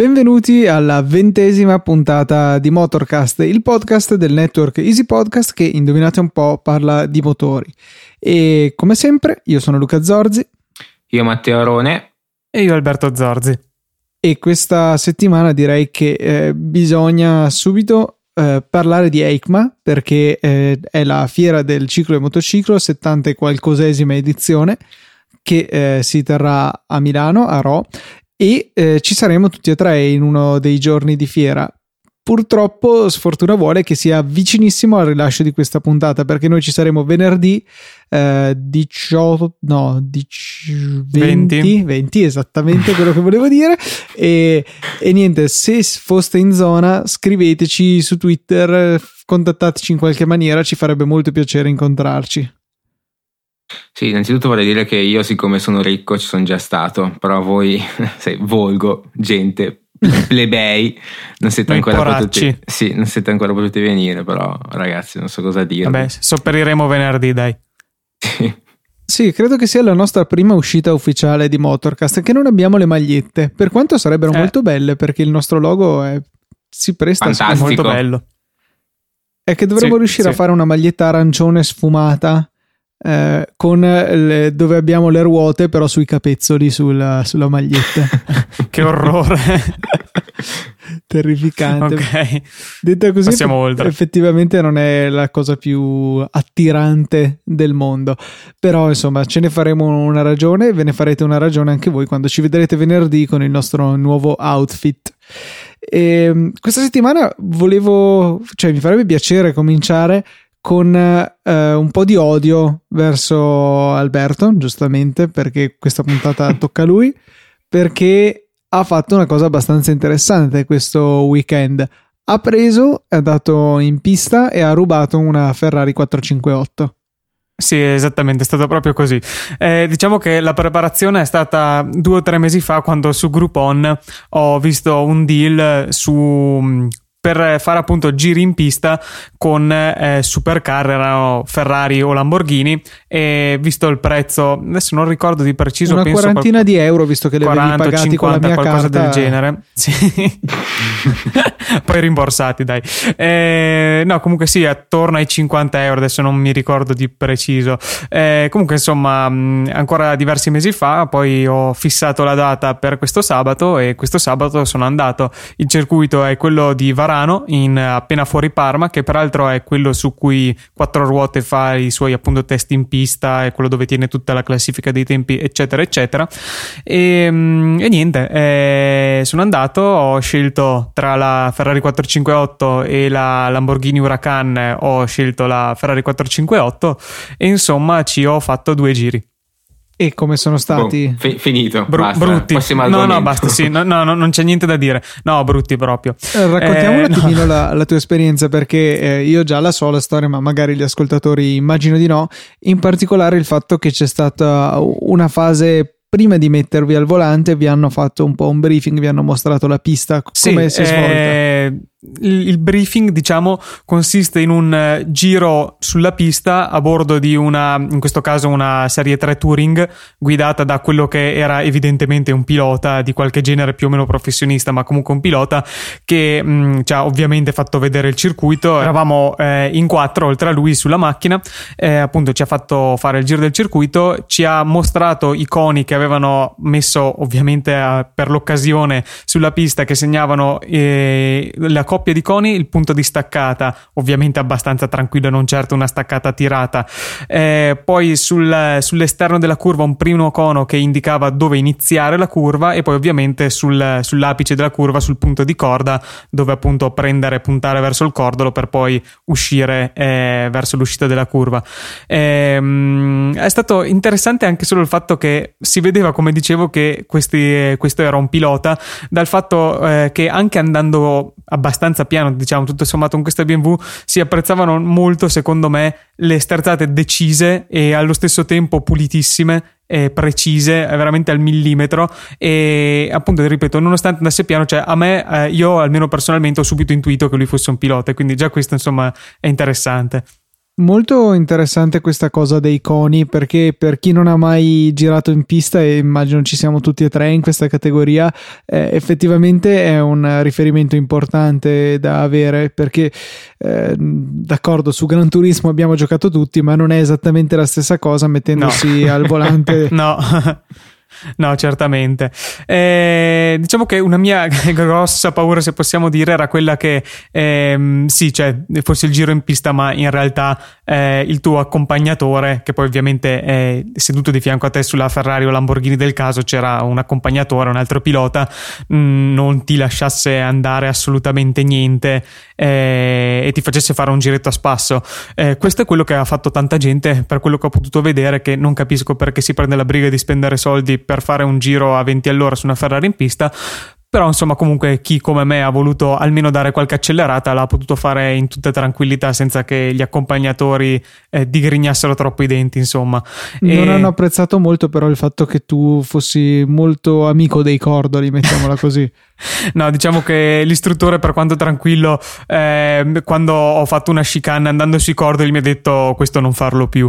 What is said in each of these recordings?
Benvenuti alla ventesima puntata di Motorcast, il podcast del network Easy Podcast che, indovinate un po', parla di motori. E come sempre, io sono Luca Zorzi. Io Matteo Arone. E io Alberto Zorzi. E questa settimana direi che eh, bisogna subito eh, parlare di EICMA perché eh, è la fiera del ciclo e motociclo, 70 e qualcosesima edizione che eh, si terrà a Milano, a Ro, e eh, ci saremo tutti e tre in uno dei giorni di fiera. Purtroppo, sfortuna vuole che sia vicinissimo al rilascio di questa puntata perché noi ci saremo venerdì eh, 18, no, 10, 20, 20, 20, esattamente quello che volevo dire. E, e niente, se foste in zona, scriveteci su Twitter, contattateci in qualche maniera, ci farebbe molto piacere incontrarci. Sì, innanzitutto vorrei dire che io, siccome sono ricco, ci sono già stato, però voi, sei volgo, gente, plebei, non siete, ancora potuti, sì, non siete ancora potuti venire, però ragazzi, non so cosa dire. Vabbè, sopperiremo venerdì, dai. Sì. Sì, credo che sia la nostra prima uscita ufficiale di Motorcast, che non abbiamo le magliette, per quanto sarebbero eh. molto belle, perché il nostro logo è... si presta Fantastico. a molto bello. È che dovremmo sì, riuscire sì. a fare una maglietta arancione sfumata eh, con le, dove abbiamo le ruote però sui capezzoli sulla, sulla maglietta. Che orrore. Terrificante. Ok. Detto così Passiamo oltre. effettivamente non è la cosa più attirante del mondo. Però insomma ce ne faremo una ragione ve ne farete una ragione anche voi quando ci vedrete venerdì con il nostro nuovo outfit. E, ehm, questa settimana volevo cioè mi farebbe piacere cominciare con eh, un po' di odio verso Alberto, giustamente, perché questa puntata tocca a lui, perché ha fatto una cosa abbastanza interessante questo weekend. Ha preso, è andato in pista e ha rubato una Ferrari 458. Sì, esattamente, è stato proprio così. Eh, diciamo che la preparazione è stata due o tre mesi fa quando su Groupon ho visto un deal su per fare appunto giri in pista con eh, supercar, erano Ferrari o Lamborghini e visto il prezzo, adesso non ricordo di preciso, una quarantina qual- di euro visto che le 40, avevi pagati 50, con la mia qualcosa carta. del genere. Sì. Poi rimborsati, dai. Eh, no, comunque sì, attorno ai 50 euro, adesso non mi ricordo di preciso. Eh, comunque insomma, ancora diversi mesi fa poi ho fissato la data per questo sabato e questo sabato sono andato. Il circuito è quello di Varano Varano, in, appena fuori Parma, che peraltro è quello su cui Quattro Ruote fa i suoi appunto test in pista, è quello dove tiene tutta la classifica dei tempi, eccetera, eccetera. E, mm, e niente, eh, sono andato, ho scelto tra la Ferrari 458 e la Lamborghini Huracan, ho scelto la Ferrari 458 e insomma ci ho fatto due giri. E come sono stati? Boh, fi- finito. Bru- basta. Brutti. No, no, basta. Sì, no, no, non c'è niente da dire. No, brutti proprio. Eh, raccontiamo eh, un attimino no. la, la, tua esperienza perché eh, io già la so la storia, ma magari gli ascoltatori immagino di no. In particolare il fatto che c'è stata una fase prima di mettervi al volante vi hanno fatto un po' un briefing, vi hanno mostrato la pista, come sì, si è svolta. Eh, il, briefing, diciamo, consiste in un eh, giro sulla pista a bordo di una, in questo caso una serie 3 Touring, guidata da quello che era evidentemente un pilota di qualche genere più o meno professionista, ma comunque un pilota che mh, mm, ci ha ovviamente fatto vedere il circuito. Eravamo eh, in quattro oltre a lui sulla macchina, eh, appunto ci ha fatto fare il giro del circuito, ci ha mostrato i coni che avevano messo ovviamente eh, per l'occasione sulla pista che segnavano eh, la coppia di coni, il punto di staccata, ovviamente abbastanza tranquillo, non certo una staccata tirata. Eh, poi sul, sull'esterno della curva un primo cono che indicava dove iniziare la curva e poi ovviamente sul, sull'apice della curva, sul punto di corda, dove appunto prendere e puntare verso il cordolo per poi uscire eh, verso l'uscita della curva. Eh, è stato interessante anche solo il fatto che si vedeva come dicevo che questi, questo era un pilota, dal fatto eh, che anche andando abbastanza piano, diciamo tutto sommato con questa BMW, si apprezzavano molto secondo me le sterzate decise e allo stesso tempo pulitissime eh, precise, veramente al millimetro e appunto ripeto, nonostante andasse piano, cioè a me, eh, io almeno personalmente ho subito intuito che lui fosse un pilota, quindi già questo insomma è interessante. Molto interessante questa cosa dei coni perché per chi non ha mai girato in pista e immagino ci siamo tutti e tre in questa categoria eh, effettivamente è un riferimento importante da avere perché eh, d'accordo su Gran Turismo abbiamo giocato tutti ma non è esattamente la stessa cosa mettendosi no. al volante no No, certamente. Eh, diciamo che una mia grossa paura, se possiamo dire, era quella che ehm, sì, cioè, fosse il giro in pista, ma in realtà eh, il tuo accompagnatore, che poi ovviamente è seduto di fianco a te sulla Ferrari o Lamborghini del caso, c'era un accompagnatore, un altro pilota, mh, mm, non ti lasciasse andare assolutamente niente eh, e ti facesse fare un giretto a spasso. Eh, questo è quello che ha fatto tanta gente, per quello che ho potuto vedere, che non capisco perché si prende la briga di spendere soldi per fare un giro a 20 all'ora su una Ferrari in pista. Però insomma comunque chi come me ha voluto almeno dare qualche accelerata l'ha potuto fare in tutta tranquillità senza che gli accompagnatori eh, digrignassero troppo i denti insomma. Non e... hanno apprezzato molto però il fatto che tu fossi molto amico dei cordoli, mettiamola così. no, diciamo che l'istruttore per quanto tranquillo eh, quando ho fatto una chicane andando sui cordoli mi ha detto questo non farlo più.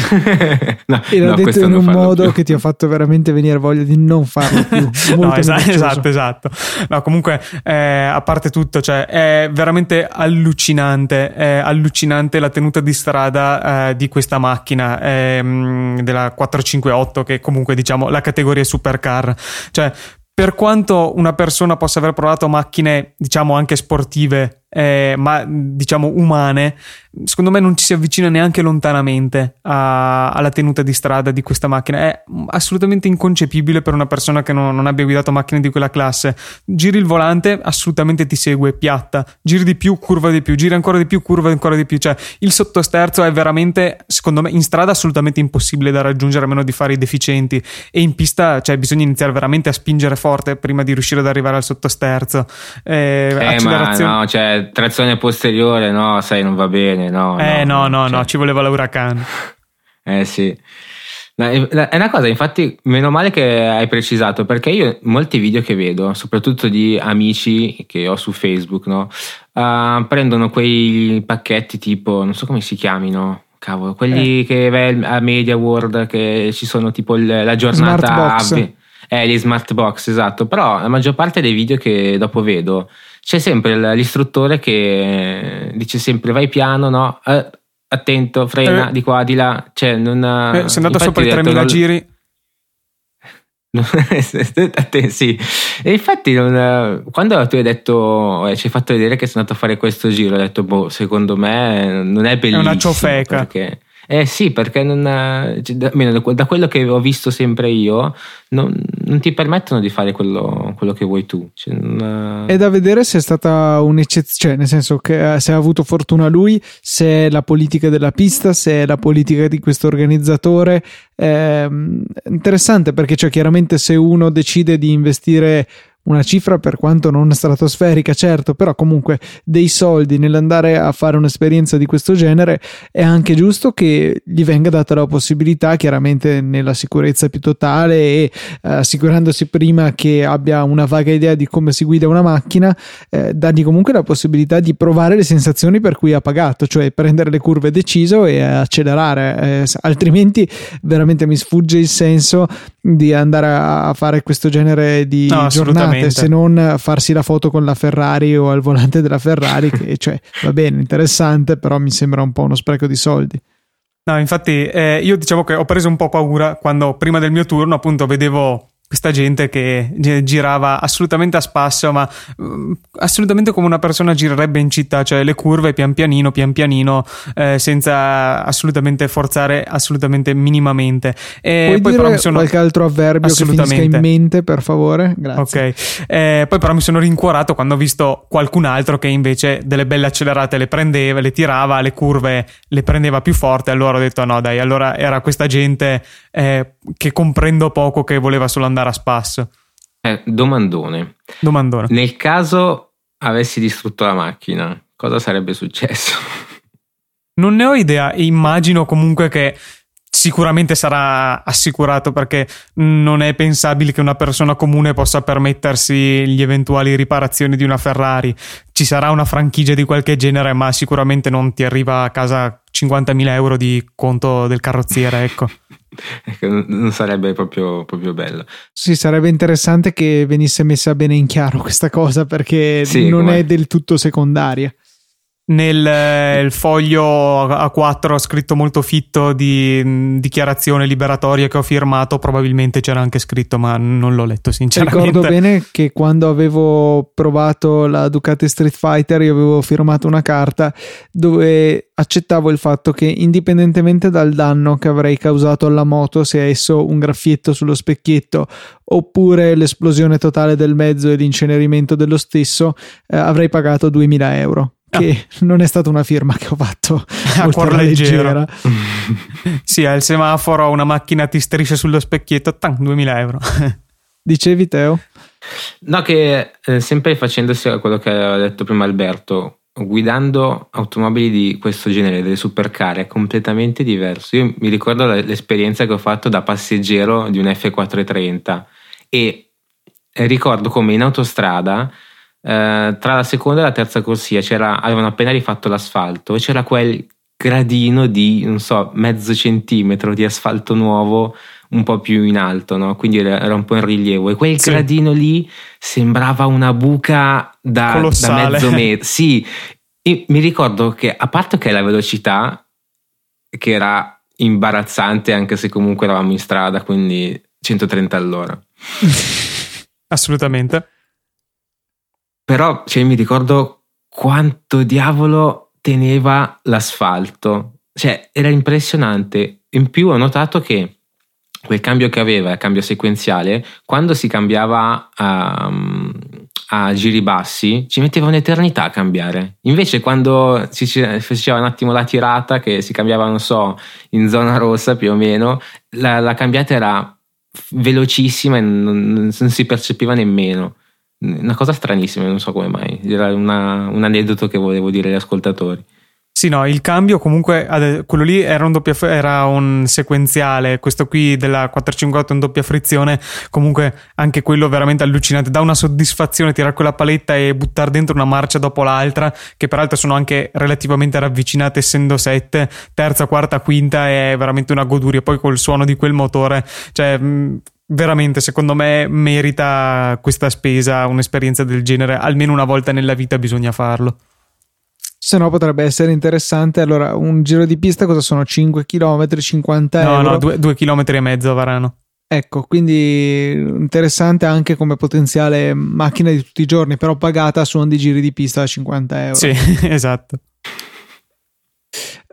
no, e l'ha no, detto in un modo più. che ti ha fatto veramente venire voglia di non farlo più. no, esatto, esatto, esatto. No, comunque, eh, a parte tutto, cioè, è veramente allucinante, è allucinante la tenuta di strada eh, di questa macchina eh, della 458, che comunque diciamo la categoria supercar. Cioè, per quanto una persona possa aver provato macchine, diciamo anche sportive, eh, ma diciamo umane, secondo me non ci si avvicina neanche lontanamente a, alla tenuta di strada di questa macchina. È assolutamente inconcepibile per una persona che non, non, abbia guidato macchine di quella classe. Giri il volante, assolutamente ti segue, piatta. Giri di più, curva di più. Giri ancora di più, curva ancora di più. Cioè, il sottosterzo è veramente, secondo me, in strada assolutamente impossibile da raggiungere a meno di fare i deficienti. E in pista, cioè, bisogna iniziare veramente a spingere forte prima di riuscire ad arrivare al sottosterzo. Eh, eh accelerazione... no, cioè, trazione posteriore, no, sai, non va bene no? Eh no, no, no, cioè... no ci voleva l'uragano. eh sì. È una cosa, infatti, meno male che hai precisato, perché io molti video che vedo, soprattutto di amici che ho su Facebook, no? Uh, prendono quei pacchetti tipo, non so come si chiamino, cavolo, quelli eh. che vai a Media World, che ci sono tipo la giornata... Smart box. Eh, gli smart box, esatto. Però la maggior parte dei video che dopo vedo c'è sempre l'istruttore che dice sempre vai piano, no? Eh, attento, frena eh. di qua, di là. Cioè, non, eh, sei andato sopra i 3000 non... giri. sì, e infatti non, quando tu hai detto, eh, ci hai fatto vedere che sei andato a fare questo giro, ho detto, boh, secondo me non è bellissimo. È una ciofeca. Perché, eh sì, perché non, cioè, da, da, quello che ho visto sempre io, non, non ti permettono di fare quello, quello che vuoi tu. Cioè, non... È da vedere se è stata un'eccezione, cioè nel senso che eh, se ha avuto fortuna lui, se è la politica della pista, se è la politica di questo organizzatore. È interessante perché cioè, chiaramente se uno decide di investire una cifra per quanto non stratosferica, certo, però comunque dei soldi nell'andare a fare un'esperienza di questo genere è anche giusto che gli venga data la possibilità, chiaramente nella sicurezza più totale e eh, assicurandosi prima che abbia una vaga idea di come si guida una macchina, eh, dargli comunque la possibilità di provare le sensazioni per cui ha pagato, cioè prendere le curve deciso e accelerare, eh, altrimenti veramente mi sfugge il senso di andare a fare questo genere di no, giornate se non farsi la foto con la Ferrari o al volante della Ferrari, che cioè, va bene, interessante, però mi sembra un po' uno spreco di soldi. No, infatti, eh, io diciamo che ho preso un po' paura quando prima del mio turno, appunto, vedevo questa gente che girava assolutamente a spasso, ma mm, assolutamente come una persona girerebbe in città, cioè le curve pian pianino, pian pianino, eh, senza assolutamente forzare assolutamente minimamente. E Puoi poi però mi sono... qualche altro avverbio che finisca in mente, per favore? Grazie. Ok. Eh, poi però mi sono rincuorato quando ho visto qualcun altro che invece delle belle accelerate le prendeva, le tirava, le curve le prendeva più forte, allora ho detto no dai, allora era questa gente eh, che comprendo poco che voleva solo andare a spasso. Eh, domandone. Domandone. Nel caso avessi distrutto la macchina, cosa sarebbe successo? Non ne ho idea, immagino comunque che sicuramente sarà assicurato perché non è pensabile che una persona comune possa permettersi gli eventuali riparazioni di una Ferrari. Ci sarà una franchigia di qualche genere, ma sicuramente non ti arriva a casa 50.000 euro di conto del carrozziere, ecco. ecco non sarebbe proprio, proprio, bello. Sì, sarebbe interessante che venisse messa bene in chiaro questa cosa perché sì, non è del tutto secondaria nel eh, foglio A4 scritto molto fitto di mh, dichiarazione liberatoria che ho firmato probabilmente c'era anche scritto ma non l'ho letto sinceramente. Ricordo bene che quando avevo provato la Ducati Street Fighter io avevo firmato una carta dove accettavo il fatto che indipendentemente dal danno che avrei causato alla moto sia esso un graffietto sullo specchietto oppure l'esplosione totale del mezzo e l'incenerimento dello stesso eh, avrei pagato 2000 euro che ah. non è stata una firma che ho fatto a cuor leggera. sì, al semaforo una macchina ti strisce sullo specchietto, tan, 2000 euro. Dicevi Teo? No, che eh, sempre facendosi a quello che aveva detto prima Alberto, guidando automobili di questo genere, delle supercar, è completamente diverso. Io mi ricordo l'esperienza che ho fatto da passeggero di un F430 e ricordo come in autostrada eh, tra la seconda e la terza corsia avevano appena rifatto l'asfalto e c'era quel gradino di, non so, mezzo centimetro di asfalto nuovo un po' più in alto, no? quindi era un po' in rilievo e quel sì. gradino lì sembrava una buca da, da mezzo metro. Sì, e mi ricordo che a parte che la velocità, che era imbarazzante anche se comunque eravamo in strada, quindi 130 all'ora. Assolutamente. Però cioè, mi ricordo quanto diavolo teneva l'asfalto. Cioè, era impressionante. In più ho notato che quel cambio che aveva, il cambio sequenziale, quando si cambiava a, a giri bassi, ci metteva un'eternità a cambiare. Invece, quando si faceva un attimo la tirata, che si cambiava, non so, in zona rossa più o meno, la, la cambiata era velocissima e non, non si percepiva nemmeno una cosa stranissima, non so come mai. Era una, un aneddoto che volevo dire agli ascoltatori. Sì, no, il cambio comunque, quello lì era un, doppia, era un sequenziale, questo qui della 458 è un doppia frizione, comunque anche quello veramente allucinante, dà una soddisfazione tirare quella paletta e buttare dentro una marcia dopo l'altra, che peraltro sono anche relativamente ravvicinate essendo sette, terza, quarta, quinta, è veramente una goduria, poi col suono di quel motore, cioè veramente secondo me merita questa spesa un'esperienza del genere. Almeno una volta nella vita bisogna farlo. Se no potrebbe essere interessante. Allora un giro di pista cosa sono? 5 km 50 no, euro? no 2, 2 km e mezzo Varano. Ecco quindi interessante anche come potenziale macchina di tutti i giorni però pagata su di giri di pista a 50 euro. Sì esatto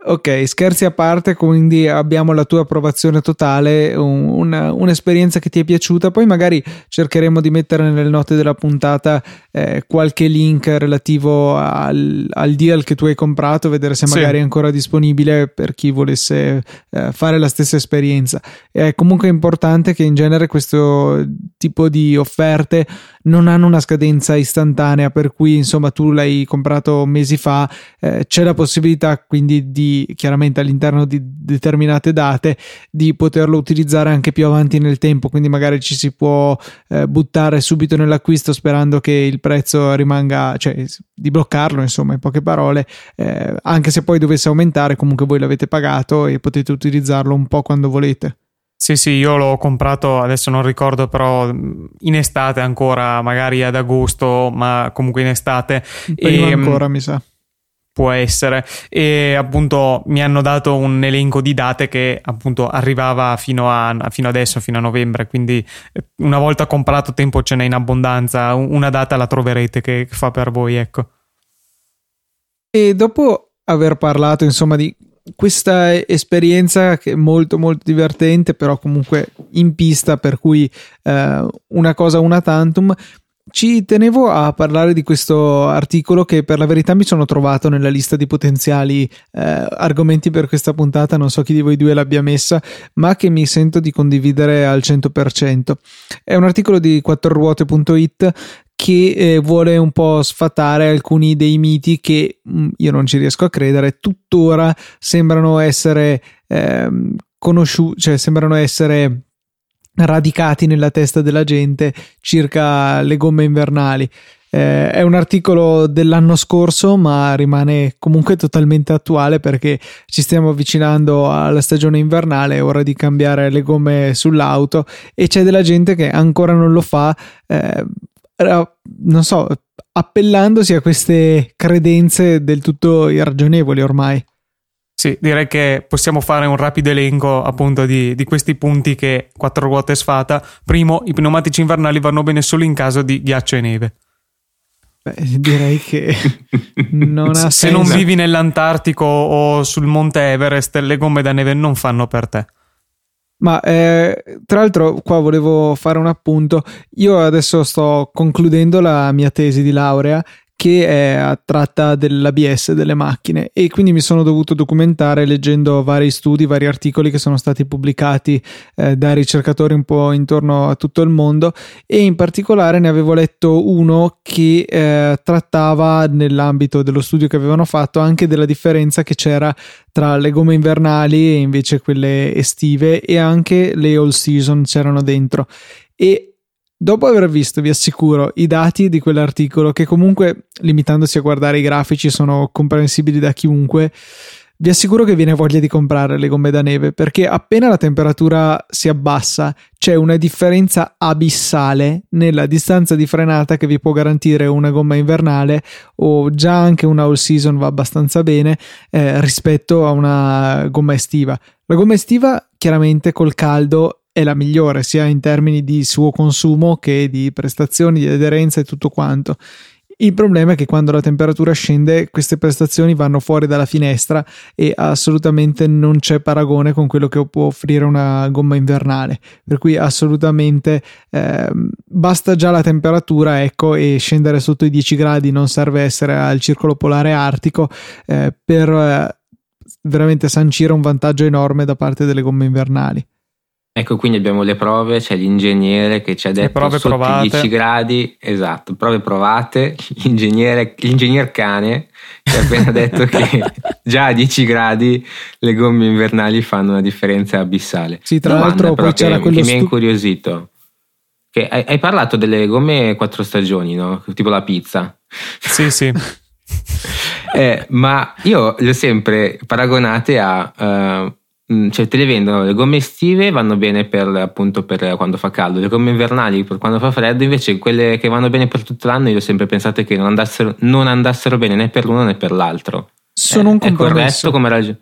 Ok, scherzi a parte, quindi abbiamo la tua approvazione totale, un, una, un'esperienza che ti è piaciuta, poi magari cercheremo di mettere nelle note della puntata eh, qualche link relativo al, al, deal che tu hai comprato, vedere se magari sì. è ancora disponibile per chi volesse eh, fare la stessa esperienza. È comunque importante che in genere questo tipo di offerte non hanno una scadenza istantanea, per cui insomma tu l'hai comprato mesi fa, eh, c'è la possibilità quindi di chiaramente all'interno di determinate date di poterlo utilizzare anche più avanti nel tempo, quindi magari ci si può eh, buttare subito nell'acquisto sperando che il prezzo rimanga, cioè di bloccarlo insomma in poche parole, eh, anche se poi dovesse aumentare comunque voi l'avete pagato e potete utilizzarlo un po' quando volete. Sì, sì, io l'ho comprato, adesso non ricordo, però in estate ancora, magari ad agosto, ma comunque in estate. Prima e, ancora, mi sa. Può essere. E appunto mi hanno dato un elenco di date che appunto arrivava fino, a, fino adesso, fino a novembre. Quindi eh, una volta comprato tempo ce n'è in abbondanza. Una data la troverete che fa per voi, ecco. E dopo aver parlato, insomma, di questa esperienza che è molto molto divertente però comunque in pista per cui eh, una cosa una tantum ci tenevo a parlare di questo articolo che per la verità mi sono trovato nella lista di potenziali eh, argomenti per questa puntata, non so chi di voi due l'abbia messa, ma che mi sento di condividere al 100%. È un articolo di 4ruote.it che eh, vuole un po' sfatare alcuni dei miti che mh, mm, io non ci riesco a credere, tuttora sembrano essere ehm, conosciuti, cioè sembrano essere radicati nella testa della gente circa le gomme invernali. Eh, è un articolo dell'anno scorso, ma rimane comunque totalmente attuale perché ci stiamo avvicinando alla stagione invernale, è ora di cambiare le gomme sull'auto e c'è della gente che ancora non lo fa, eh, non so, appellandosi a queste credenze del tutto irragionevoli ormai. Sì, direi che possiamo fare un rapido elenco appunto di, di, questi punti che quattro ruote sfata. Primo, i pneumatici invernali vanno bene solo in caso di ghiaccio e neve. Beh, direi che non ha senso. Se non vivi nell'Antartico o sul Monte Everest, le gomme da neve non fanno per te. Ma eh, tra l'altro, qua volevo fare un appunto. Io adesso sto concludendo la mia tesi di laurea che è tratta dell'ABS delle macchine. E quindi mi sono dovuto documentare leggendo vari studi, vari articoli che sono stati pubblicati eh, da ricercatori un po' intorno a tutto il mondo. E in particolare ne avevo letto uno che eh, trattava nell'ambito dello studio che avevano fatto anche della differenza che c'era tra le gomme invernali e invece quelle estive e anche le all season c'erano dentro. E Dopo aver visto, vi assicuro, i dati di quell'articolo, che comunque, limitandosi a guardare i grafici, sono comprensibili da chiunque, vi assicuro che viene voglia di comprare le gomme da neve, perché appena la temperatura si abbassa, c'è una differenza abissale nella distanza di frenata che vi può garantire una gomma invernale o già anche una all season va abbastanza bene eh, rispetto a una gomma estiva. La gomma estiva, chiaramente col caldo, è la migliore sia in termini di suo consumo che di prestazioni, di aderenza e tutto quanto. Il problema è che quando la temperatura scende queste prestazioni vanno fuori dalla finestra e assolutamente non c'è paragone con quello che può offrire una gomma invernale. Per cui assolutamente eh, basta già la temperatura, ecco, e scendere sotto i 10 gradi non serve essere al circolo polare artico eh, per eh, veramente sancire un vantaggio enorme da parte delle gomme invernali. Ecco, quindi abbiamo le prove, c'è l'ingegnere che ci ha detto sotto provate. 10 gradi, esatto, prove provate, l'ingegnere, l'ingegner cane che ha appena detto che già a 10 gradi le gomme invernali fanno una differenza abissale. Sì, tra Domanda, l'altro poi c'era che, quello che stu- mi ha incuriosito. Che hai, hai, parlato delle gomme quattro stagioni, no? Tipo la pizza. Sì, sì. eh, ma io le ho sempre paragonate a... Uh, cioè te le vendono le gomme estive vanno bene per appunto per quando fa caldo le gomme invernali per quando fa freddo invece quelle che vanno bene per tutto l'anno io ho sempre pensato che non andassero, non andassero bene né per l'uno né per l'altro. Sono eh, un compromesso. è corretto come ragione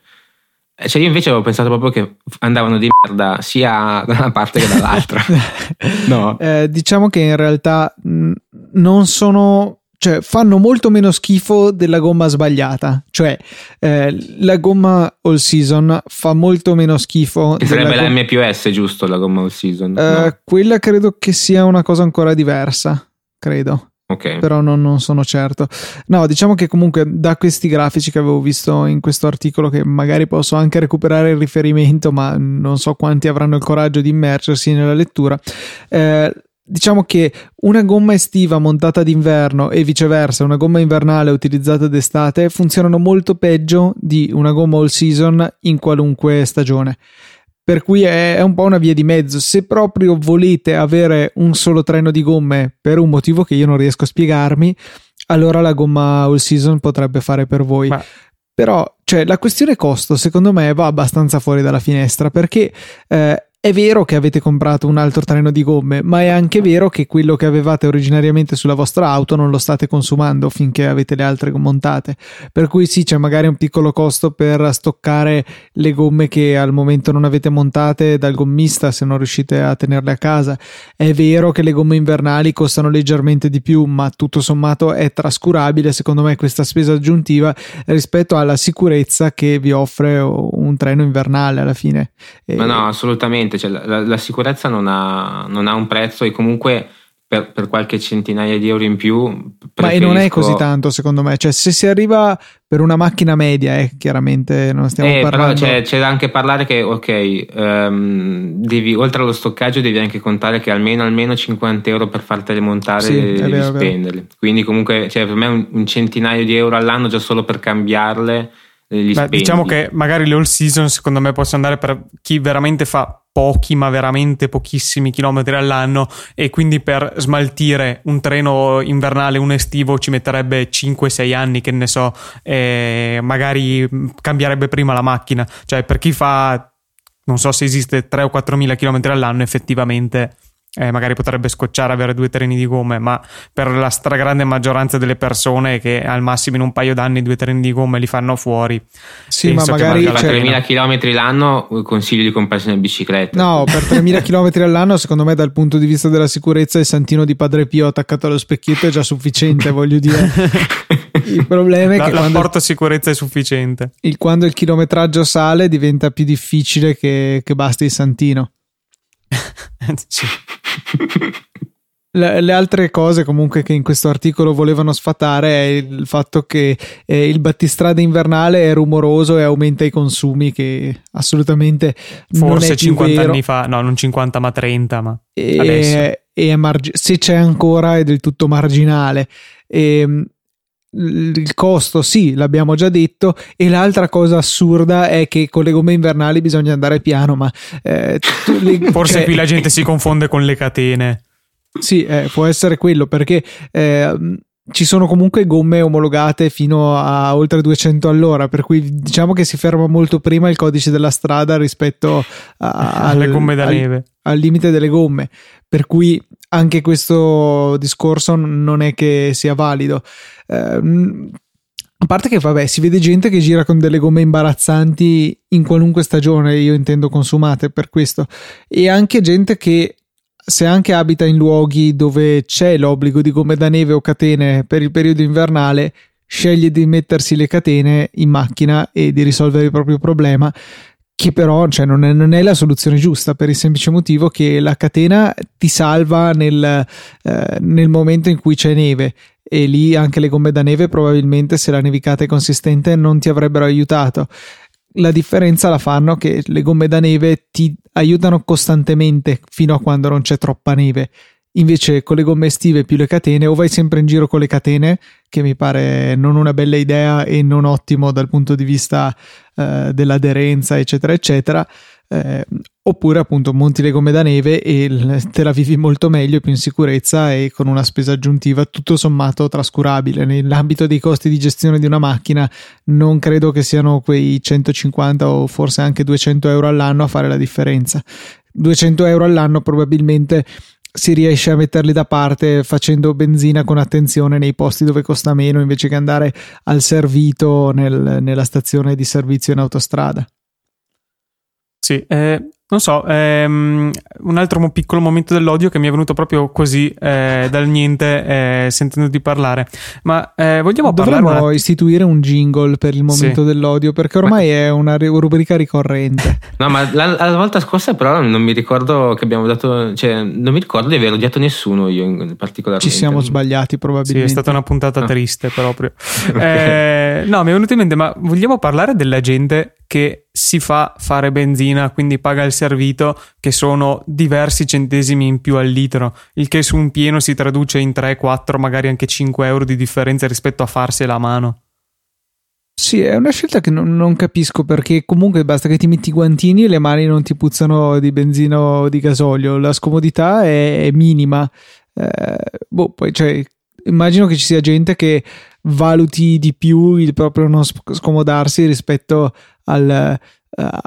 eh, cioè io invece avevo pensato proprio che andavano di merda sia da una parte che dall'altra. No. Eh, diciamo che in realtà mh, non sono cioè fanno molto meno schifo della gomma sbagliata. Cioè, eh, la gomma all season fa molto meno schifo. Che sarebbe la M più S, giusto? La gomma all season. Eh, no. Quella credo che sia una cosa ancora diversa. Credo. Ok. Però non, non, sono certo. No, diciamo che comunque da questi grafici che avevo visto in questo articolo, che magari posso anche recuperare il riferimento, ma non so quanti avranno il coraggio di immergersi nella lettura. Eh, diciamo che una gomma estiva montata d'inverno e viceversa una gomma invernale utilizzata d'estate funzionano molto peggio di una gomma all season in qualunque stagione. Per cui è, un po' una via di mezzo. Se proprio volete avere un solo treno di gomme per un motivo che io non riesco a spiegarmi, allora la gomma all season potrebbe fare per voi. Ma... Però, cioè, la questione costo, secondo me, va abbastanza fuori dalla finestra perché eh, è vero che avete comprato un altro treno di gomme, ma è anche vero che quello che avevate originariamente sulla vostra auto non lo state consumando finché avete le altre montate. Per cui sì, c'è magari un piccolo costo per stoccare le gomme che al momento non avete montate dal gommista se non riuscite a tenerle a casa. È vero che le gomme invernali costano leggermente di più, ma tutto sommato è trascurabile secondo me questa spesa aggiuntiva rispetto alla sicurezza che vi offre un treno invernale alla fine. Ma no, assolutamente assolutamente, cioè, la, la, sicurezza non ha, non ha, un prezzo e comunque per, per, qualche centinaia di euro in più. Preferisco... Ma non è così tanto secondo me, cioè se si arriva per una macchina media, eh, chiaramente non stiamo eh, parlando... Però c'è, c'è, da anche parlare che, ok, um, devi, oltre allo stoccaggio devi anche contare che almeno, almeno 50 euro per fartele montare sì, devi spenderli. Quindi comunque cioè, per me un, un centinaio di euro all'anno già solo per cambiarle Beh, diciamo che magari le all season secondo me possono andare per chi veramente fa pochi ma veramente pochissimi chilometri all'anno e quindi per smaltire un treno invernale, un estivo ci metterebbe 5-6 anni che ne so e magari cambierebbe prima la macchina. Cioè per chi fa non so se esiste 3 o 4 mila chilometri all'anno effettivamente eh, magari potrebbe scocciare avere due treni di gomme, ma per la stragrande maggioranza delle persone che al massimo in un paio d'anni due treni di gomme li fanno fuori. Sì, ma magari per 3.000 km l'anno consiglio di comprarsi una bicicletta. No, per 3.000 km all'anno, secondo me, dal punto di vista della sicurezza, il santino di Padre Pio attaccato allo specchietto è già sufficiente, voglio dire. Il problema è la, che la porta sicurezza è sufficiente. Il, quando il chilometraggio sale diventa più difficile che, che basti il santino. sì. Le, le, altre cose comunque che in questo articolo volevano sfatare è il fatto che eh, il battistrada invernale è rumoroso e aumenta i consumi che assolutamente forse 50 vero. anni fa no non 50 ma 30 ma e, adesso e marg- se c'è ancora è del tutto marginale e, ehm, il costo sì l'abbiamo già detto e l'altra cosa assurda è che con le gomme invernali bisogna andare piano ma eh, le, forse cioè, qui la gente si confonde con le catene sì eh, può essere quello perché eh, ci sono comunque gomme omologate fino a oltre 200 all'ora, per cui diciamo che si ferma molto prima il codice della strada rispetto alle gomme da al, neve. Al limite delle gomme, per cui anche questo discorso non è che sia valido. Eh, a parte che, vabbè, si vede gente che gira con delle gomme imbarazzanti in qualunque stagione, io intendo consumate per questo, e anche gente che se anche abita in luoghi dove c'è l'obbligo di gomme da neve o catene per il periodo invernale, sceglie di mettersi le catene in macchina e di risolvere il proprio problema, che però cioè, non, è, non, è, la soluzione giusta per il semplice motivo che la catena ti salva nel, eh, nel momento in cui c'è neve e lì anche le gomme da neve probabilmente se la nevicata è consistente non ti avrebbero aiutato la differenza la fanno che le gomme da neve ti aiutano costantemente fino a quando non c'è troppa neve. Invece con le gomme estive più le catene o vai sempre in giro con le catene, che mi pare non una bella idea e non ottimo dal punto di vista eh, dell'aderenza, eccetera, eccetera, eh, oppure appunto monti le gomme da neve e te la vivi molto meglio, più in sicurezza e con una spesa aggiuntiva tutto sommato trascurabile. Nell'ambito dei costi di gestione di una macchina non credo che siano quei 150 o forse anche 200 euro all'anno a fare la differenza. 200 euro all'anno probabilmente si riesce a metterli da parte facendo benzina con attenzione nei posti dove costa meno invece che andare al servito nel, nella stazione di servizio in autostrada. Sì, eh, non so, ehm, un altro piccolo momento dell'odio che mi è venuto proprio così eh, dal niente eh, sentendoti parlare. Ma eh, vogliamo Dovremmo parlare? Dovremmo istituire un jingle per il momento sì. dell'odio perché ormai Ma... è una rubrica ricorrente. no, ma la, la, volta scorsa però non mi ricordo che abbiamo dato, cioè non mi ricordo di aver odiato nessuno io in particolare. Ci siamo sbagliati probabilmente. Sì, è stata una puntata ah. triste proprio. okay. Eh, no, mi è venuto in mente, ma vogliamo parlare della gente che si fa fare benzina, quindi paga il servito, che sono diversi centesimi in più al litro, il che su un pieno si traduce in 3, 4, magari anche 5 euro di differenza rispetto a farsela a mano. Sì, è una scelta che non, non, capisco perché comunque basta che ti metti i guantini e le mani non ti puzzano di benzina o di gasolio, la scomodità è, è minima. Eh, boh, poi cioè, immagino che ci sia gente che valuti di più il proprio non scomodarsi rispetto al,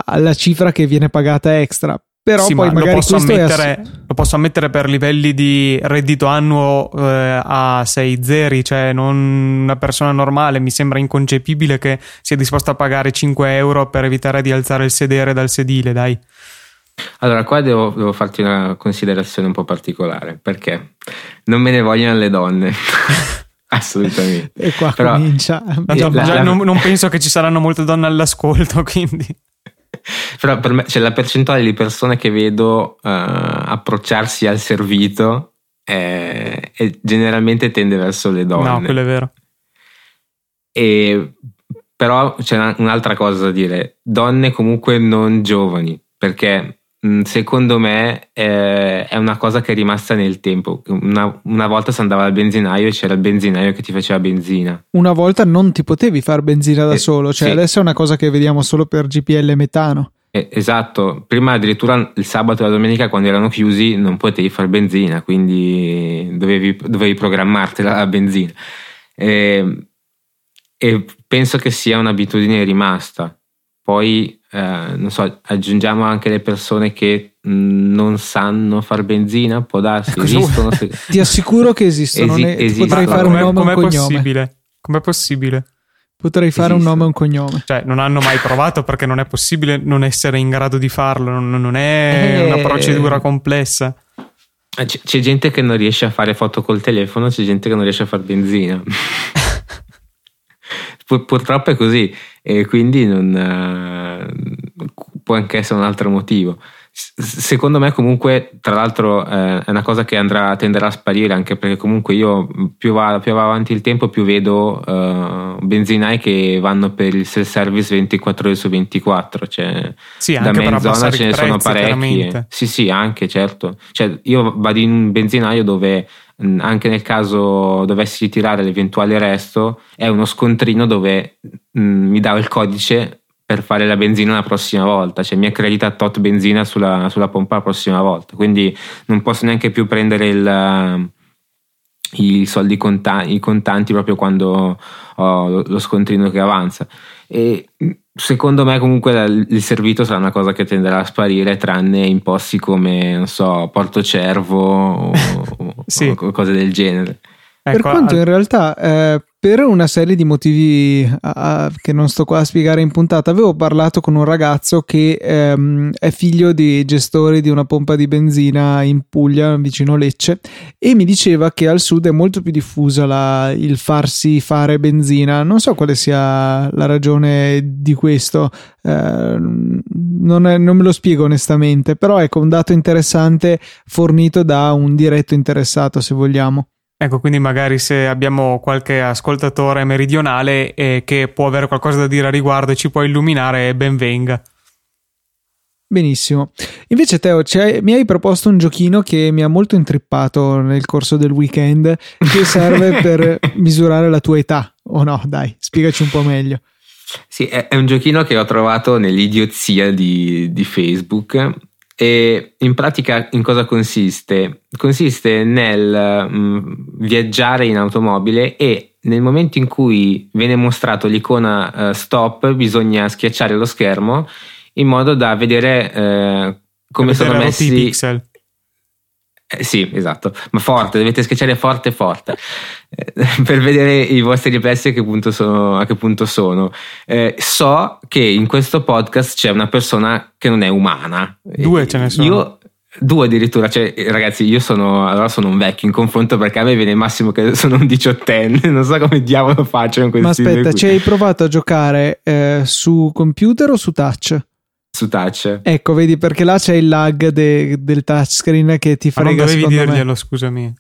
alla cifra che viene pagata extra. Però sì, poi ma magari lo posso, ammettere, ass- lo posso ammettere per livelli di reddito annuo eh, a 6 zeri, cioè non una persona normale. Mi sembra inconcepibile che sia disposta a pagare 5 euro per evitare di alzare il sedere dal sedile, dai. Allora, qua devo, devo farti una considerazione un po' particolare, perché non me ne vogliono le donne. Assolutamente. E qua Però, comincia. La, la, non, non, penso che ci saranno molte donne all'ascolto, quindi. Però per me, cioè, la percentuale di persone che vedo uh, approcciarsi al servito è, è, generalmente tende verso le donne. No, quello è vero. E, però c'è un'altra cosa da dire: donne comunque non giovani, perché secondo me eh, è una cosa che è rimasta nel tempo. Una, una, volta si andava al benzinaio e c'era il benzinaio che ti faceva benzina. Una volta non ti potevi fare benzina da eh, solo, cioè sì. adesso è una cosa che vediamo solo per GPL metano. Eh, esatto, prima addirittura il sabato e la domenica quando erano chiusi non potevi fare benzina, quindi dovevi, dovevi programmartela la benzina. E, e penso che sia un'abitudine rimasta. Poi, eh, non so, aggiungiamo anche le persone che mm, non sanno far benzina, può darsi, ecco, esistono. Se... Ti assicuro che esistono, Esi- esistono. potrei fare un nome e un cognome. Possibile? Com'è possibile? Potrei fare Esiste. un nome e un cognome. Cioè, non hanno mai provato perché non è possibile non essere in grado di farlo, non, non è eh... una procedura complessa. Eh, c- c'è gente che non riesce a fare foto col telefono, c'è gente che non riesce a fare benzina. Pur- purtroppo è così e quindi non, uh, può anche essere un altro motivo. Secondo me comunque tra l'altro eh, è una cosa che andrà, tenderà a sparire anche perché comunque io più va, più va avanti il tempo più vedo uh, benzinai che vanno per il self service 24 ore su 24 cioè sì, da me in zona ce ne prezzi, sono parecchi sì sì anche certo. Cioè, io vado in un benzinaio dove anche nel caso dovessi ritirare l'eventuale resto è uno scontrino dove mh, mi dà il codice per fare la benzina la prossima volta, cioè mi accredita tot benzina sulla, sulla pompa la prossima volta, quindi non posso neanche più prendere il, i soldi contanti, i contanti proprio quando ho lo scontrino che avanza. E secondo me comunque il servito sarà una cosa che tenderà a sparire tranne in posti come, non so, Porto Cervo o, sì. o cose del genere. Ecco, per quanto in realtà eh, per una serie di motivi uh, che non sto qua a spiegare in puntata, avevo parlato con un ragazzo che um, è figlio di gestori di una pompa di benzina in Puglia, vicino Lecce, e mi diceva che al sud è molto più diffusa la, il farsi fare benzina. Non so quale sia la ragione di questo, uh, non, è, non me lo spiego onestamente, però ecco un dato interessante fornito da un diretto interessato, se vogliamo. Ecco, quindi magari se abbiamo qualche ascoltatore meridionale eh, che può avere qualcosa da dire a riguardo e ci può illuminare, ben venga. Benissimo. Invece, Teo, mi hai proposto un giochino che mi ha molto intrippato nel corso del weekend, che serve per misurare la tua età. O oh no, dai, spiegaci un po' meglio. Sì, è, un giochino che ho trovato nell'idiozia di, di Facebook e in pratica in cosa consiste? Consiste nel mh, mm, viaggiare in automobile e nel momento in cui viene mostrato l'icona uh, stop bisogna schiacciare lo schermo in modo da vedere uh, come vedere sono messi i pixel. Eh, sì, esatto, ma forte, dovete schiacciare forte forte eh, per vedere i vostri riflessi a che punto sono. A che punto sono. Eh, so che in questo podcast c'è una persona che non è umana. Due ce ne sono. Io, due addirittura, cioè, ragazzi, io sono, allora sono un vecchio in confronto perché a me viene il massimo che sono un diciottenne, non so come diavolo faccio con questi Ma aspetta, ci hai provato a giocare eh, su computer o su touch? Su touch. Ecco, vedi perché là c'è il lag de, del touchscreen che ti frega. Ma non dovevi dirglielo, me. scusami.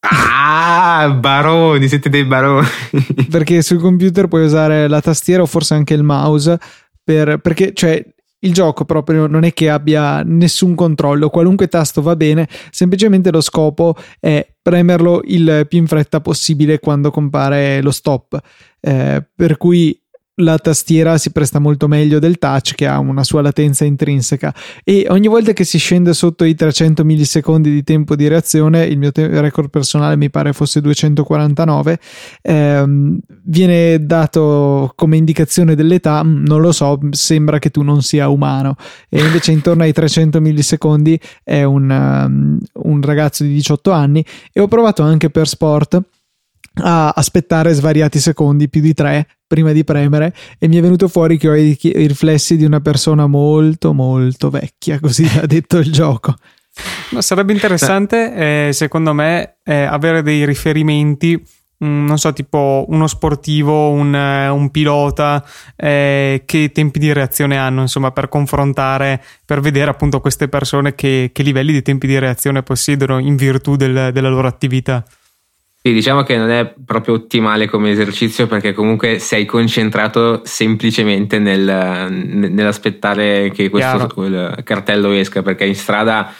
Ah, baroni, siete dei baroni. perché sul computer puoi usare la tastiera o forse anche il mouse per, perché cioè il gioco proprio non è che abbia nessun controllo, qualunque tasto va bene, semplicemente lo scopo è premerlo il più in fretta possibile quando compare lo stop. Eh, per cui la tastiera si presta molto meglio del touch che ha una sua latenza intrinseca. E ogni volta che si scende sotto i 300 millisecondi di tempo di reazione il mio te- record personale mi pare fosse 249 ehm, viene dato come indicazione dell'età mm, non lo so sembra che tu non sia umano. E invece intorno ai 300 millisecondi è un, um, un ragazzo di 18 anni e ho provato anche per sport a aspettare svariati secondi, più di tre, prima di premere, e mi è venuto fuori che ho i, riflessi di una persona molto, molto vecchia, così ha detto il gioco. Ma sarebbe interessante, eh, secondo me, eh, avere dei riferimenti mm, non so, tipo uno sportivo, un, eh, un pilota, eh, che tempi di reazione hanno, insomma, per confrontare, per vedere appunto queste persone che, che livelli di tempi di reazione possiedono in virtù del, della loro attività. Sì, diciamo che non è proprio ottimale come esercizio perché comunque sei concentrato semplicemente nel, nell'aspettare che questo cartello esca perché in strada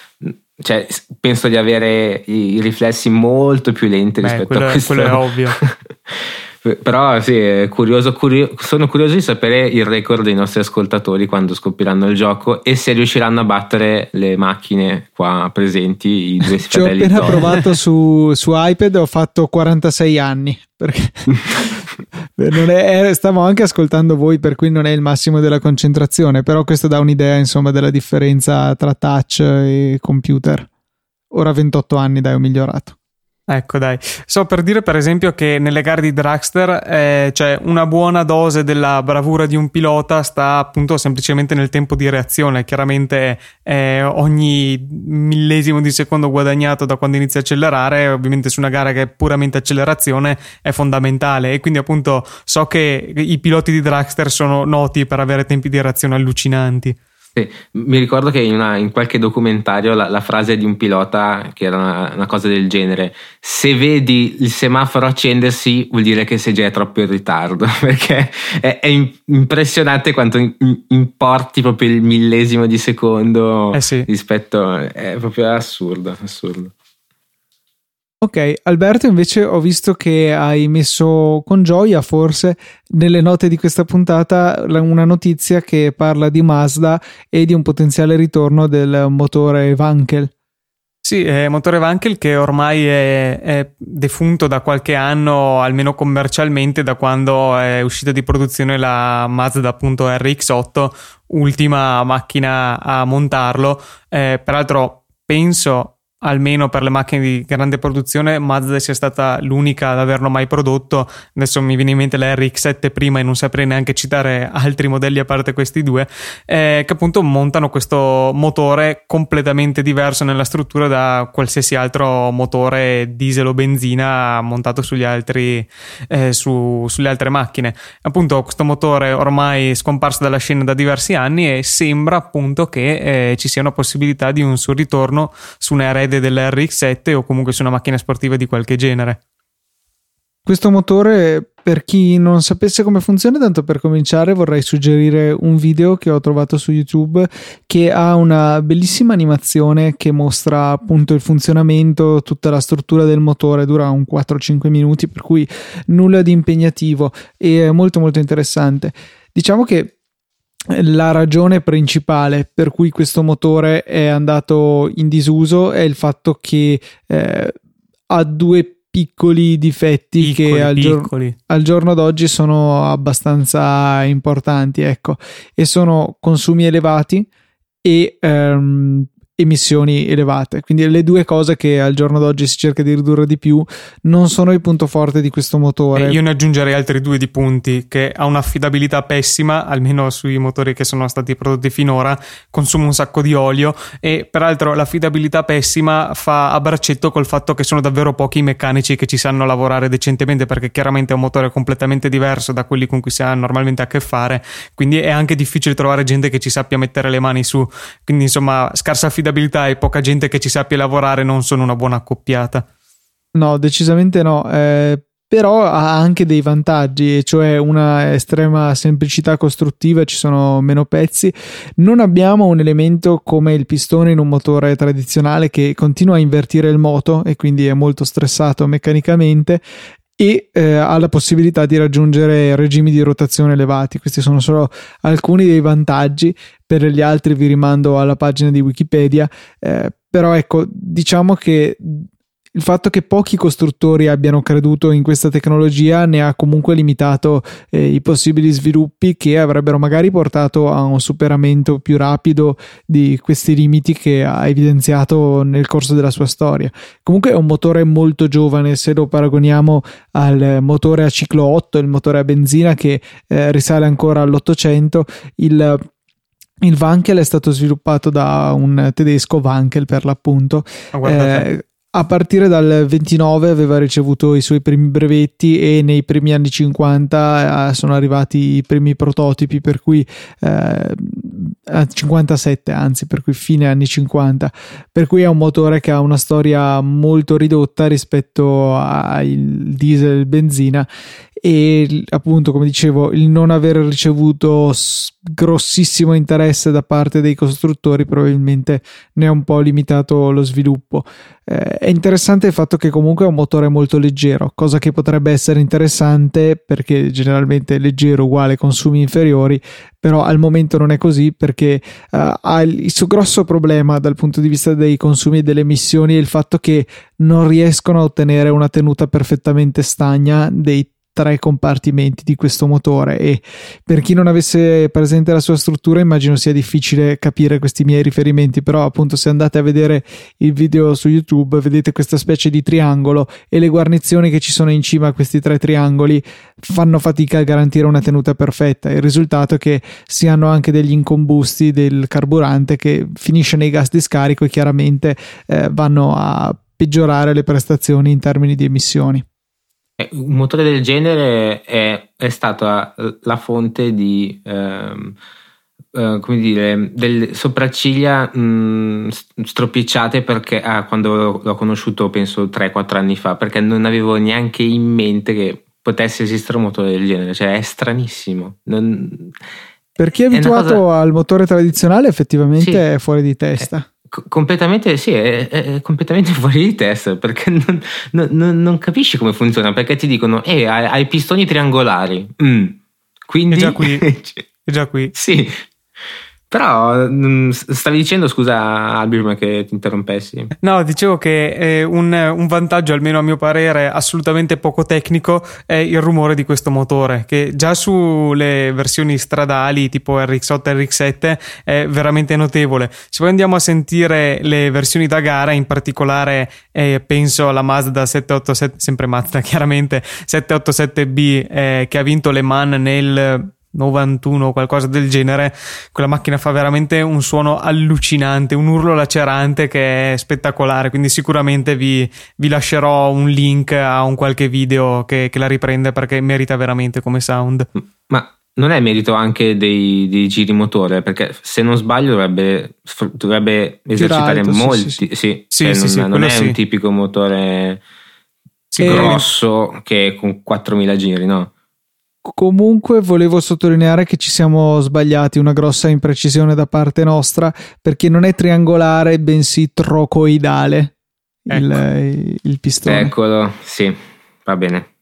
cioè, penso di avere i riflessi molto più lenti Beh, rispetto quello, a questo. Quello è ovvio. Però sì, curioso, curio- sono curioso di sapere il record dei nostri ascoltatori quando scopriranno il gioco e se riusciranno a battere le macchine qua presenti, i due Ci ho appena Zone. provato su, su iPad, ho fatto 46 anni. Perché è, stavo anche ascoltando voi, per cui non è il massimo della concentrazione, però questo dà un'idea insomma della differenza tra touch e computer. Ora 28 anni, dai, ho migliorato. Ecco dai, so per dire per esempio che nelle gare di dragster eh, cioè una buona dose della bravura di un pilota sta appunto semplicemente nel tempo di reazione, chiaramente eh, ogni millesimo di secondo guadagnato da quando inizia a accelerare, ovviamente su una gara che è puramente accelerazione è fondamentale. E quindi appunto so che i piloti di dragster sono noti per avere tempi di reazione allucinanti. Sì, mi ricordo che in, una, in qualche documentario la, la, frase di un pilota, che era una, una, cosa del genere, se vedi il semaforo accendersi vuol dire che sei già troppo in ritardo, perché è, è impressionante quanto importi proprio il millesimo di secondo eh sì. rispetto, è proprio assurdo, assurdo. Ok, Alberto invece ho visto che hai messo con gioia forse nelle note di questa puntata una notizia che parla di Mazda e di un potenziale ritorno del motore Wankel. Sì, è motore Wankel che ormai è, è, defunto da qualche anno, almeno commercialmente, da quando è uscita di produzione la Mazda appunto RX8, ultima macchina a montarlo. Eh, peraltro penso almeno per le macchine di grande produzione, Mazda sia stata l'unica ad averlo mai prodotto. Adesso mi viene in mente la RX7 prima e non saprei neanche citare altri modelli a parte questi due, eh, che appunto montano questo motore completamente diverso nella struttura da qualsiasi altro motore diesel o benzina montato sugli altri, eh, su, sulle altre macchine. Appunto, questo motore ormai scomparso dalla scena da diversi anni e sembra appunto che eh, ci sia una possibilità di un suo ritorno su un erede sede dell'RX7 o comunque su una macchina sportiva di qualche genere. Questo motore, per chi non sapesse come funziona, tanto per cominciare vorrei suggerire un video che ho trovato su YouTube che ha una bellissima animazione che mostra appunto il funzionamento, tutta la struttura del motore, dura un 4-5 minuti, per cui nulla di impegnativo e molto molto interessante. Diciamo che la ragione principale per cui questo motore è andato in disuso è il fatto che eh, ha due piccoli difetti piccoli, che al, piccoli. Gior- al, giorno d'oggi sono abbastanza importanti ecco e sono consumi elevati e ehm, emissioni elevate. Quindi le due cose che al giorno d'oggi si cerca di ridurre di più non sono il punto forte di questo motore. E io ne aggiungerei altri due di punti che ha un'affidabilità pessima, almeno sui motori che sono stati prodotti finora, consuma un sacco di olio e peraltro l'affidabilità pessima fa a braccetto col fatto che sono davvero pochi i meccanici che ci sanno lavorare decentemente perché chiaramente è un motore completamente diverso da quelli con cui si ha normalmente a che fare, quindi è anche difficile trovare gente che ci sappia mettere le mani su. Quindi insomma, scarsa affidabilità affidabilità e poca gente che ci sappia lavorare non sono una buona accoppiata. No, decisamente no. Eh, però ha anche dei vantaggi, cioè una estrema semplicità costruttiva, ci sono meno pezzi. Non abbiamo un elemento come il pistone in un motore tradizionale che continua a invertire il moto e quindi è molto stressato meccanicamente e eh, ha la possibilità di raggiungere regimi di rotazione elevati. Questi sono solo alcuni dei vantaggi, per gli altri vi rimando alla pagina di Wikipedia, eh, però ecco, diciamo che il fatto che pochi costruttori abbiano creduto in questa tecnologia ne ha comunque limitato eh, i possibili sviluppi che avrebbero magari portato a un superamento più rapido di questi limiti che ha evidenziato nel corso della sua storia. Comunque è un motore molto giovane se lo paragoniamo al motore a ciclo 8, il motore a benzina che eh, risale ancora all'Ottocento. Il il Wankel è stato sviluppato da un tedesco, Wankel per l'appunto. Eh, a partire dal 29 aveva ricevuto i suoi primi brevetti e nei primi anni 50 eh, sono arrivati i primi prototipi per cui eh, 57 anzi per cui fine anni 50 per cui è un motore che ha una storia molto ridotta rispetto al diesel e benzina e appunto come dicevo il non aver ricevuto grossissimo interesse da parte dei costruttori probabilmente ne ha un po' limitato lo sviluppo. Eh, è interessante il fatto che comunque è un motore molto leggero cosa che potrebbe essere interessante perché generalmente leggero uguale consumi inferiori però al momento non è così perché uh, ha il suo grosso problema dal punto di vista dei consumi e delle emissioni è il fatto che non riescono a ottenere una tenuta perfettamente stagna dei tre compartimenti di questo motore e per chi non avesse presente la sua struttura immagino sia difficile capire questi miei riferimenti però appunto se andate a vedere il video su youtube vedete questa specie di triangolo e le guarnizioni che ci sono in cima a questi tre triangoli fanno fatica a garantire una tenuta perfetta. Il risultato è che si hanno anche degli incombusti del carburante che finisce nei gas di scarico e chiaramente eh, vanno a peggiorare le prestazioni in termini di emissioni un motore del genere è, è stata la fonte di, ehm, eh, come dire, delle sopracciglia mh, stropicciate perché ah, quando l'ho conosciuto penso 3-4 anni fa, perché non avevo neanche in mente che potesse esistere un motore del genere, cioè è stranissimo. Non... Per chi è abituato è cosa... al motore tradizionale effettivamente sì. è fuori di testa. Completamente sì, è, è, completamente fuori di testa perché non, non, non, capisci come funziona. Perché ti dicono, eh, hai, hai pistoni triangolari. Mm. Quindi, è già qui. è già qui. sì, però mm, stavi dicendo, scusa Albi, prima che ti interrompessi. No, dicevo che eh, un, un, vantaggio, almeno a mio parere, assolutamente poco tecnico è il rumore di questo motore, che già sulle versioni stradali tipo RX8 e RX7 è veramente notevole. Se poi andiamo a sentire le versioni da gara, in particolare eh, penso alla Mazda 787, sempre Mazda chiaramente, 787B eh, che ha vinto Le Mans nel 91 o qualcosa del genere, quella macchina fa veramente un suono allucinante, un urlo lacerante che è spettacolare, quindi sicuramente vi, vi lascerò un link a un qualche video che, che, la riprende perché merita veramente come sound. Ma non è merito anche dei, dei giri motore, perché se non sbaglio dovrebbe, dovrebbe esercitare alto, molti, sì, sì. sì, sì, cioè sì non, non è un tipico motore grosso che con 4000 giri, no? Comunque volevo sottolineare che ci siamo sbagliati, una grossa imprecisione da parte nostra, perché non è triangolare, bensì trocoidale ecco. il, il pistone. Eccolo, sì, va bene.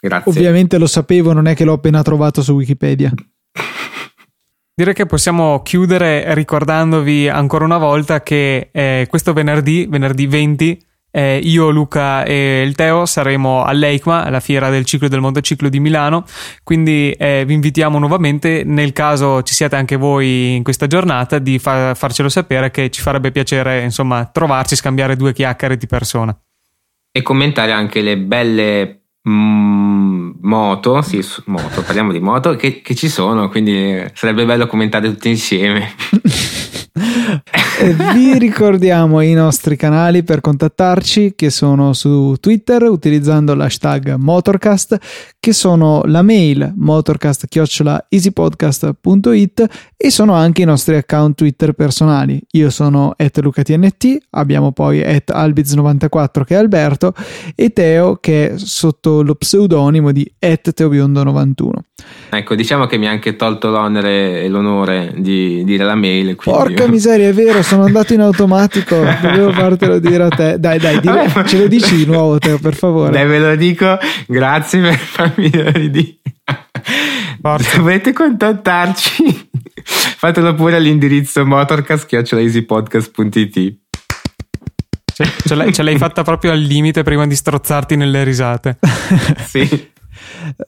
Grazie. Ovviamente lo sapevo, non è che l'ho appena trovato su Wikipedia. Direi che possiamo chiudere ricordandovi ancora una volta che eh, questo venerdì, venerdì 20, eh, io, Luca e il Teo saremo all'EICMA, alla fiera del ciclo del motociclo di Milano, quindi eh, vi invitiamo nuovamente, nel caso ci siate anche voi in questa giornata, di fa- farcelo sapere che ci farebbe piacere insomma trovarci, scambiare due chiacchiere di persona. E commentare anche le belle mm, moto, sì, moto, parliamo di moto, che, che ci sono, quindi sarebbe bello commentare tutti insieme. Vi ricordiamo i nostri canali per contattarci che sono su Twitter utilizzando l'hashtag Motorcast, che sono la mail motorcast-easypodcast.it e sono anche i nostri account Twitter personali. Io sono lucatnt, abbiamo poi albiz94 che è Alberto e Teo che è sotto lo pseudonimo di teobiondo91. Ecco, diciamo che mi ha anche tolto l'onere e l'onore di dire la mail. Quindi... Porca miseria, è vero, sono andato in automatico, dovevo fartelo dire a te. Dai, dai, dire, Vabbè, ce lo dici di nuovo, Teo, per favore. Dai, ve lo dico, grazie per farmi dire. Dovete contattarci. Fatelo pure all'indirizzo motorcast.easypodcast.it ce, l'hai, ce l'hai fatta proprio al limite prima di strozzarti nelle risate. sì.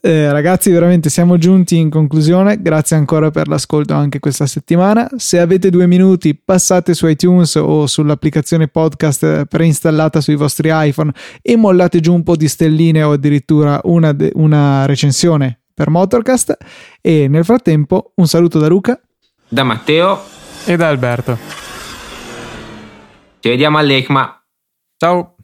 Eh, ragazzi, veramente siamo giunti in conclusione. Grazie ancora per l'ascolto anche questa settimana. Se avete due minuti, passate su iTunes o sull'applicazione podcast preinstallata sui vostri iPhone e mollate giù un po' di stelline o addirittura una, de- una recensione per Motorcast. E nel frattempo, un saluto da Luca, da Matteo e da Alberto. Ci vediamo all'ECMA. Ciao.